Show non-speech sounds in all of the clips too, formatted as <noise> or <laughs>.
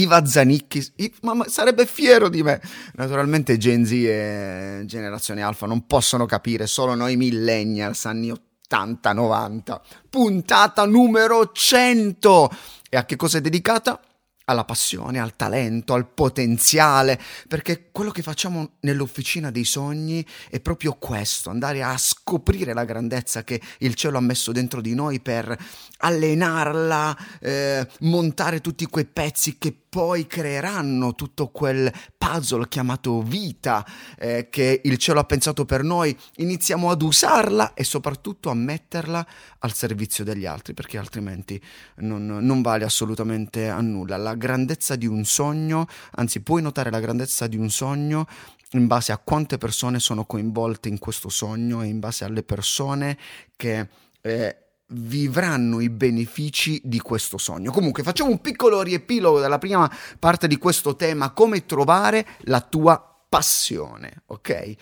Iva Zanicchi, ma sarebbe fiero di me. Naturalmente Gen Z e Generazione Alfa non possono capire, solo noi millennials, anni 80-90. Puntata numero 100! E a che cosa è dedicata? Alla passione, al talento, al potenziale, perché quello che facciamo nell'officina dei sogni è proprio questo, andare a scoprire la grandezza che il cielo ha messo dentro di noi per allenarla, eh, montare tutti quei pezzi che poi creeranno tutto quel puzzle chiamato vita eh, che il cielo ha pensato per noi, iniziamo ad usarla e soprattutto a metterla al servizio degli altri, perché altrimenti non, non vale assolutamente a nulla. La grandezza di un sogno, anzi puoi notare la grandezza di un sogno in base a quante persone sono coinvolte in questo sogno e in base alle persone che... Eh, vivranno i benefici di questo sogno. Comunque facciamo un piccolo riepilogo della prima parte di questo tema, come trovare la tua passione, ok?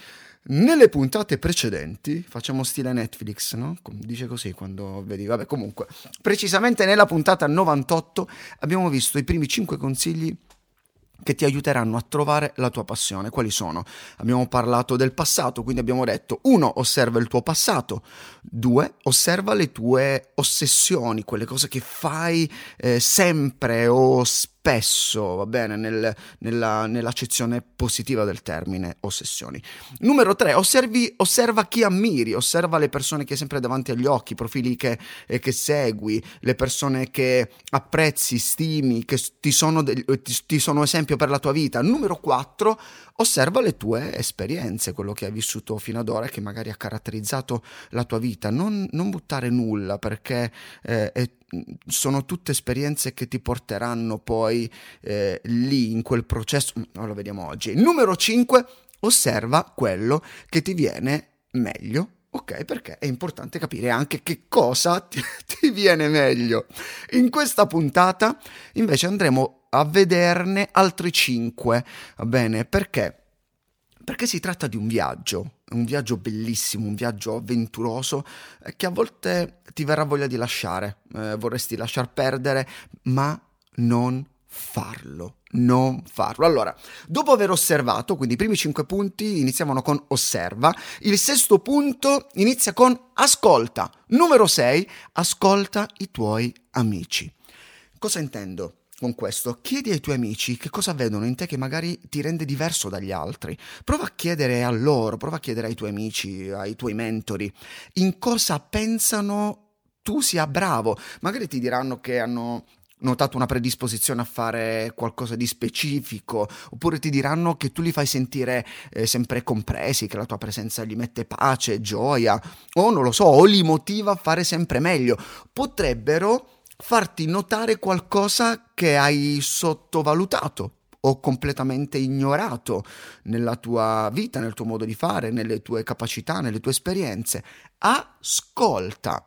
Nelle puntate precedenti, facciamo stile Netflix, no? Dice così quando vedi, vabbè comunque, precisamente nella puntata 98 abbiamo visto i primi 5 consigli che ti aiuteranno a trovare la tua passione. Quali sono? Abbiamo parlato del passato, quindi abbiamo detto 1. Osserva il tuo passato, 2. Osserva le tue ossessioni, quelle cose che fai eh, sempre o spesso spesso, va bene, nel, nella, nell'accezione positiva del termine ossessioni. Numero tre, osservi, osserva chi ammiri, osserva le persone che hai sempre davanti agli occhi, i profili che, eh, che, segui, le persone che apprezzi, stimi, che ti sono, de- ti, ti sono esempio per la tua vita. Numero quattro, osserva le tue esperienze, quello che hai vissuto fino ad ora che magari ha caratterizzato la tua vita. Non, non buttare nulla perché eh, è sono tutte esperienze che ti porteranno poi eh, lì in quel processo, mm, lo vediamo oggi. Numero 5, osserva quello che ti viene meglio. Ok, perché è importante capire anche che cosa <laughs> ti, ti viene meglio. In questa puntata invece andremo a vederne altri 5, va bene? Perché? Perché si tratta di un viaggio, un viaggio bellissimo, un viaggio avventuroso eh, che a volte ti verrà voglia di lasciare, eh, vorresti lasciar perdere, ma non farlo, non farlo. Allora, dopo aver osservato, quindi i primi cinque punti iniziavano con osserva, il sesto punto inizia con ascolta. Numero 6, ascolta i tuoi amici. Cosa intendo? Con questo, chiedi ai tuoi amici che cosa vedono in te che magari ti rende diverso dagli altri. Prova a chiedere a loro, prova a chiedere ai tuoi amici, ai tuoi mentori, in cosa pensano tu sia bravo. Magari ti diranno che hanno notato una predisposizione a fare qualcosa di specifico, oppure ti diranno che tu li fai sentire eh, sempre compresi, che la tua presenza gli mette pace, gioia, o non lo so, o li motiva a fare sempre meglio. Potrebbero farti notare qualcosa che hai sottovalutato o completamente ignorato nella tua vita, nel tuo modo di fare, nelle tue capacità, nelle tue esperienze. Ascolta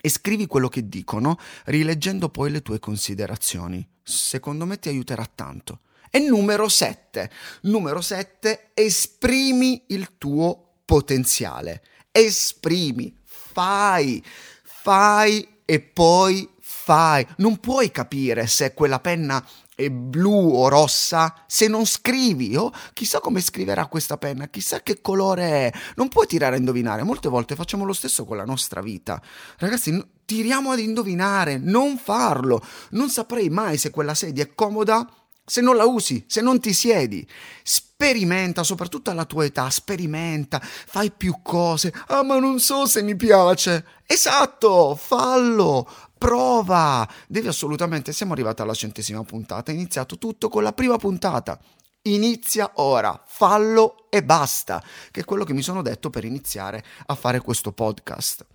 e scrivi quello che dicono, rileggendo poi le tue considerazioni. Secondo me ti aiuterà tanto. E numero 7. Numero 7, esprimi il tuo potenziale. Esprimi, fai, fai e poi fai, non puoi capire se quella penna è blu o rossa se non scrivi. Oh, chissà come scriverà questa penna, chissà che colore è. Non puoi tirare a indovinare. Molte volte facciamo lo stesso con la nostra vita. Ragazzi, tiriamo ad indovinare, non farlo. Non saprei mai se quella sedia è comoda se non la usi, se non ti siedi. Sperimenta, soprattutto alla tua età, sperimenta, fai più cose. Ah, ma non so se mi piace. Esatto, fallo, prova. Devi assolutamente, siamo arrivati alla centesima puntata, è iniziato tutto con la prima puntata. Inizia ora, fallo e basta, che è quello che mi sono detto per iniziare a fare questo podcast.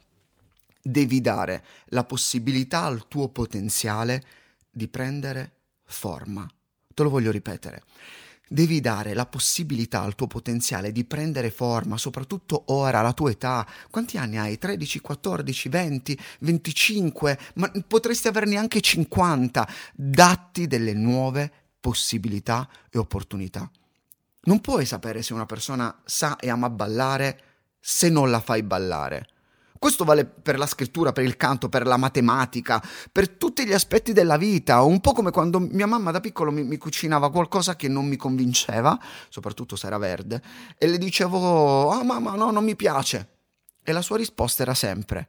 Devi dare la possibilità al tuo potenziale di prendere forma. Te lo voglio ripetere. Devi dare la possibilità al tuo potenziale di prendere forma, soprattutto ora, alla tua età. Quanti anni hai? 13, 14, 20, 25? Ma potresti averne anche 50. Datti delle nuove possibilità e opportunità. Non puoi sapere se una persona sa e ama ballare se non la fai ballare. Questo vale per la scrittura, per il canto, per la matematica, per tutti gli aspetti della vita. Un po' come quando mia mamma da piccolo mi, mi cucinava qualcosa che non mi convinceva, soprattutto se era verde, e le dicevo: Ah, mamma, no, non mi piace. E la sua risposta era sempre: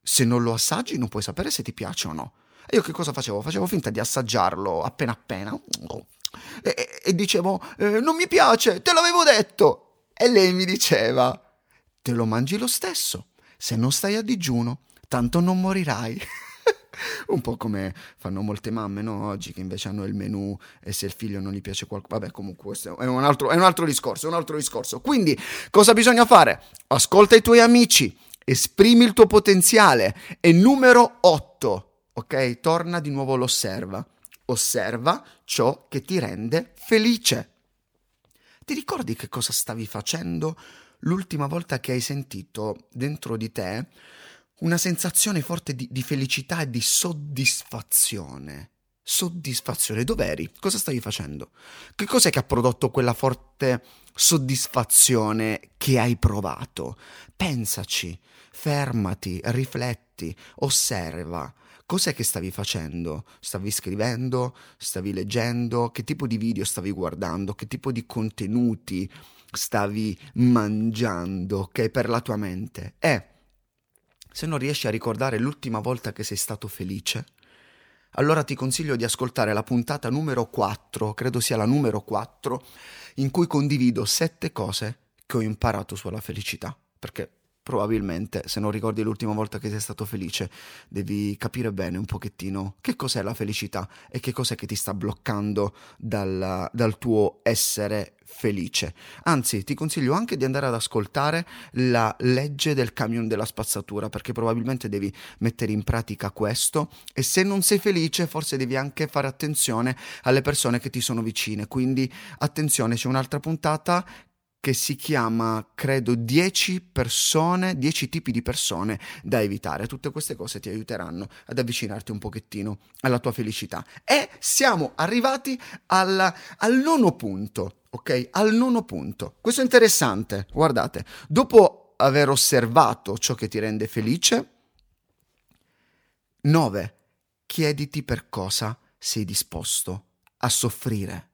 Se non lo assaggi, non puoi sapere se ti piace o no. E io che cosa facevo? Facevo finta di assaggiarlo appena appena. E, e dicevo: eh, Non mi piace, te l'avevo detto. E lei mi diceva: Te lo mangi lo stesso se non stai a digiuno, tanto non morirai. <laughs> un po' come fanno molte mamme no? oggi che invece hanno il menù e se il figlio non gli piace qualcosa vabbè comunque questo è un, altro, è un altro discorso è un altro discorso. Quindi cosa bisogna fare? Ascolta i tuoi amici esprimi il tuo potenziale. E numero 8 ok? Torna di nuovo l'osserva. Osserva ciò che ti rende felice. Ti ricordi che cosa stavi facendo l'ultima volta che hai sentito dentro di te una sensazione forte di, di felicità e di soddisfazione. Soddisfazione, dov'eri? Cosa stavi facendo? Che cos'è che ha prodotto quella forte soddisfazione che hai provato? Pensaci, fermati, rifletti, osserva. Cos'è che stavi facendo? Stavi scrivendo? Stavi leggendo? Che tipo di video stavi guardando? Che tipo di contenuti stavi mangiando, ok, per la tua mente. E se non riesci a ricordare l'ultima volta che sei stato felice, allora ti consiglio di ascoltare la puntata numero 4, credo sia la numero 4, in cui condivido sette cose che ho imparato sulla felicità, perché probabilmente se non ricordi l'ultima volta che sei stato felice, devi capire bene un pochettino che cos'è la felicità e che cos'è che ti sta bloccando dal, dal tuo essere felice. Anzi, ti consiglio anche di andare ad ascoltare la legge del camion della spazzatura, perché probabilmente devi mettere in pratica questo e se non sei felice forse devi anche fare attenzione alle persone che ti sono vicine. Quindi attenzione, c'è un'altra puntata che si chiama, credo, 10 persone, 10 tipi di persone da evitare. Tutte queste cose ti aiuteranno ad avvicinarti un pochettino alla tua felicità. E siamo arrivati al, al nono punto, ok? Al nono punto. Questo è interessante, guardate. Dopo aver osservato ciò che ti rende felice, 9. Chiediti per cosa sei disposto a soffrire.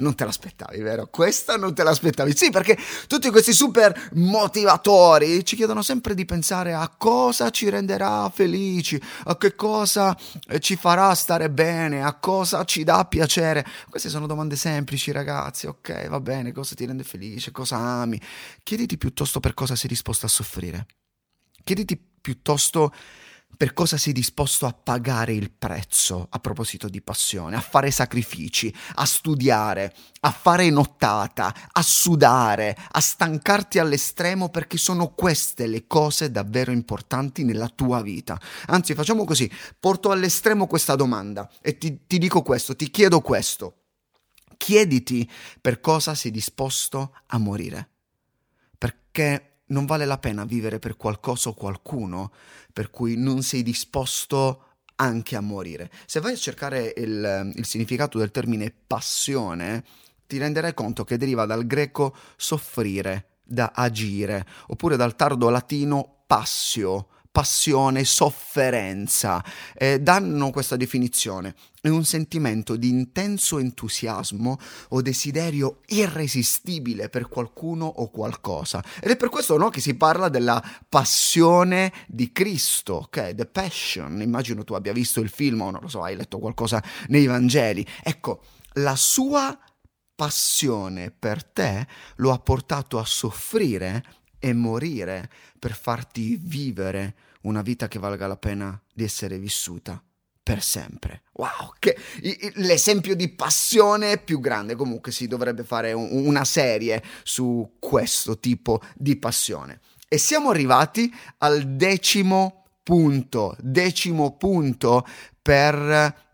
Non te l'aspettavi, vero? Questa non te l'aspettavi. Sì, perché tutti questi super motivatori ci chiedono sempre di pensare a cosa ci renderà felici, a che cosa eh, ci farà stare bene, a cosa ci dà piacere. Queste sono domande semplici, ragazzi. Ok, va bene, cosa ti rende felice, cosa ami. Chiediti piuttosto per cosa sei disposto a soffrire. Chiediti piuttosto per cosa sei disposto a pagare il prezzo a proposito di passione, a fare sacrifici, a studiare, a fare nottata, a sudare, a stancarti all'estremo perché sono queste le cose davvero importanti nella tua vita. Anzi, facciamo così, porto all'estremo questa domanda e ti, ti dico questo, ti chiedo questo. Chiediti per cosa sei disposto a morire. Perché non vale la pena vivere per qualcosa o qualcuno per cui non sei disposto anche a morire. Se vai a cercare il, il significato del termine passione, ti renderai conto che deriva dal greco soffrire, da agire, oppure dal tardo latino passio, passione, sofferenza. Eh, danno questa definizione. È un sentimento di intenso entusiasmo o desiderio irresistibile per qualcuno o qualcosa. Ed è per questo no, che si parla della passione di Cristo, ok? The Passion. Immagino tu abbia visto il film o non lo so, hai letto qualcosa nei Vangeli. Ecco, la sua passione per te lo ha portato a soffrire e morire per farti vivere una vita che valga la pena di essere vissuta per sempre. Wow, che l'esempio di passione più grande. Comunque si dovrebbe fare un, una serie su questo tipo di passione. E siamo arrivati al decimo punto, decimo punto per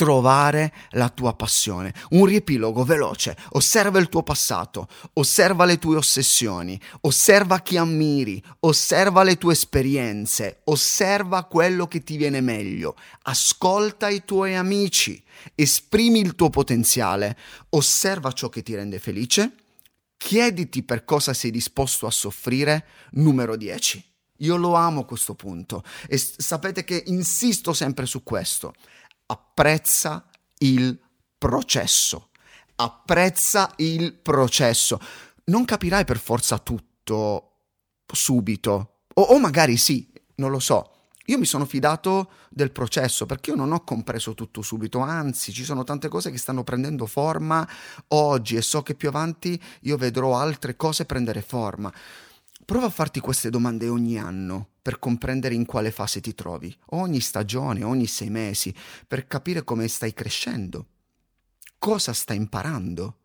trovare la tua passione. Un riepilogo veloce. Osserva il tuo passato, osserva le tue ossessioni, osserva chi ammiri, osserva le tue esperienze, osserva quello che ti viene meglio, ascolta i tuoi amici, esprimi il tuo potenziale, osserva ciò che ti rende felice, chiediti per cosa sei disposto a soffrire. Numero 10. Io lo amo questo punto. E sapete che insisto sempre su questo apprezza il processo. Apprezza il processo. Non capirai per forza tutto subito. O, o magari sì, non lo so. Io mi sono fidato del processo perché io non ho compreso tutto subito, anzi ci sono tante cose che stanno prendendo forma oggi e so che più avanti io vedrò altre cose prendere forma. Prova a farti queste domande ogni anno per comprendere in quale fase ti trovi, ogni stagione, ogni sei mesi, per capire come stai crescendo, cosa stai imparando.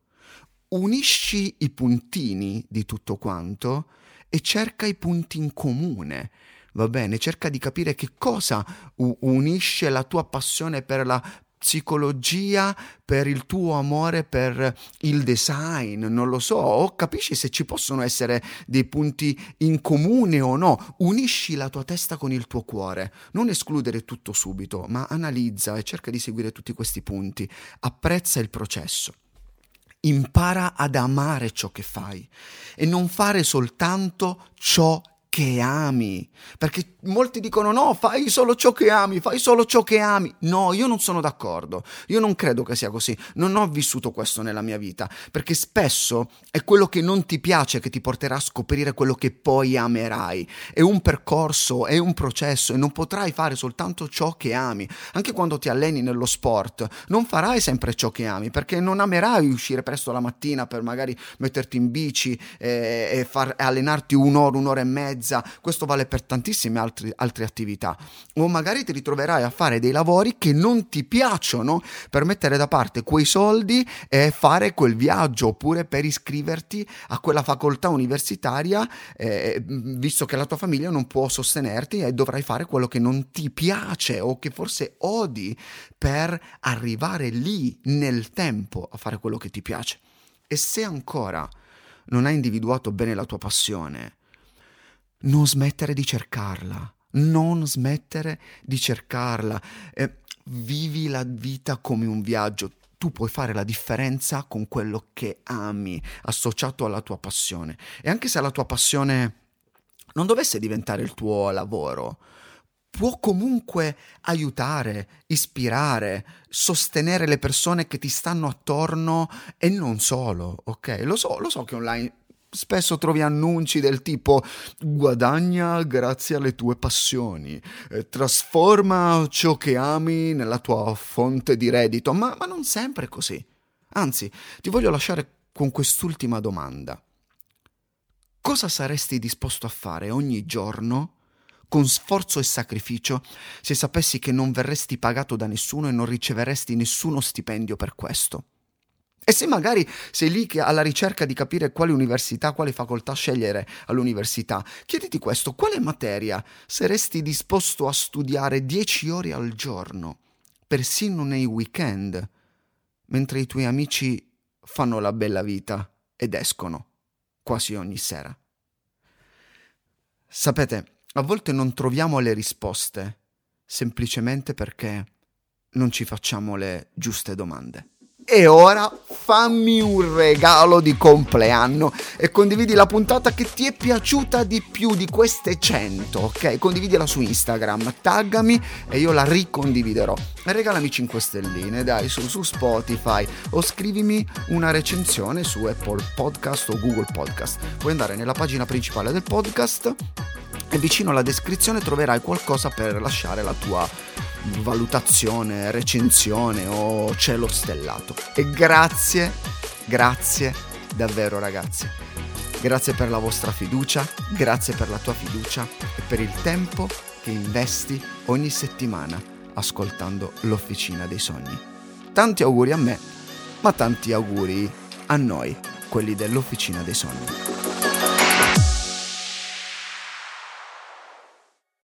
Unisci i puntini di tutto quanto e cerca i punti in comune. Va bene, cerca di capire che cosa unisce la tua passione per la psicologia, per il tuo amore per il design, non lo so, o capisci se ci possono essere dei punti in comune o no. Unisci la tua testa con il tuo cuore, non escludere tutto subito, ma analizza e cerca di seguire tutti questi punti. Apprezza il processo. Impara ad amare ciò che fai e non fare soltanto ciò che ami. Perché molti dicono no, fai solo ciò che ami, fai solo ciò che ami. No, io non sono d'accordo. Io non credo che sia così. Non ho vissuto questo nella mia vita. Perché spesso è quello che non ti piace che ti porterà a scoprire quello che poi amerai. È un percorso, è un processo e non potrai fare soltanto ciò che ami. Anche quando ti alleni nello sport, non farai sempre ciò che ami perché non amerai uscire presto la mattina per magari metterti in bici e, e far, allenarti un'ora, un'ora e mezza mezza, questo vale per tantissime altri, altre attività. O magari ti ritroverai a fare dei lavori che non ti piacciono per mettere da parte quei soldi e fare quel viaggio, oppure per iscriverti a quella facoltà universitaria, eh, visto che la tua famiglia non può sostenerti e dovrai fare quello che non ti piace o che forse odi per arrivare lì nel tempo a fare quello che ti piace. E se ancora non hai individuato bene la tua passione, non smettere di cercarla, non smettere di cercarla. Eh, vivi la vita come un viaggio. Tu puoi fare la differenza con quello che ami, associato alla tua passione. E anche se la tua passione non dovesse diventare il tuo lavoro, può comunque aiutare, ispirare, sostenere le persone che ti stanno attorno e non solo, ok? Lo so, lo so che online Spesso trovi annunci del tipo guadagna grazie alle tue passioni, eh, trasforma ciò che ami nella tua fonte di reddito, ma, ma non sempre così. Anzi, ti voglio lasciare con quest'ultima domanda. Cosa saresti disposto a fare ogni giorno con sforzo e sacrificio se sapessi che non verresti pagato da nessuno e non riceveresti nessuno stipendio per questo? E se magari sei lì alla ricerca di capire quale università, quale facoltà scegliere all'università, chiediti questo, quale materia saresti disposto a studiare 10 ore al giorno, persino nei weekend, mentre i tuoi amici fanno la bella vita ed escono quasi ogni sera? Sapete, a volte non troviamo le risposte semplicemente perché non ci facciamo le giuste domande. E ora fammi un regalo di compleanno e condividi la puntata che ti è piaciuta di più di queste 100, ok? Condividila su Instagram, taggami e io la ricondividerò. E regalami 5 stelline, dai, su, su Spotify o scrivimi una recensione su Apple Podcast o Google Podcast. Puoi andare nella pagina principale del podcast e vicino alla descrizione troverai qualcosa per lasciare la tua valutazione, recensione o cielo stellato. E grazie, grazie davvero ragazzi. Grazie per la vostra fiducia, grazie per la tua fiducia e per il tempo che investi ogni settimana ascoltando l'Officina dei Sogni. Tanti auguri a me, ma tanti auguri a noi, quelli dell'Officina dei Sogni.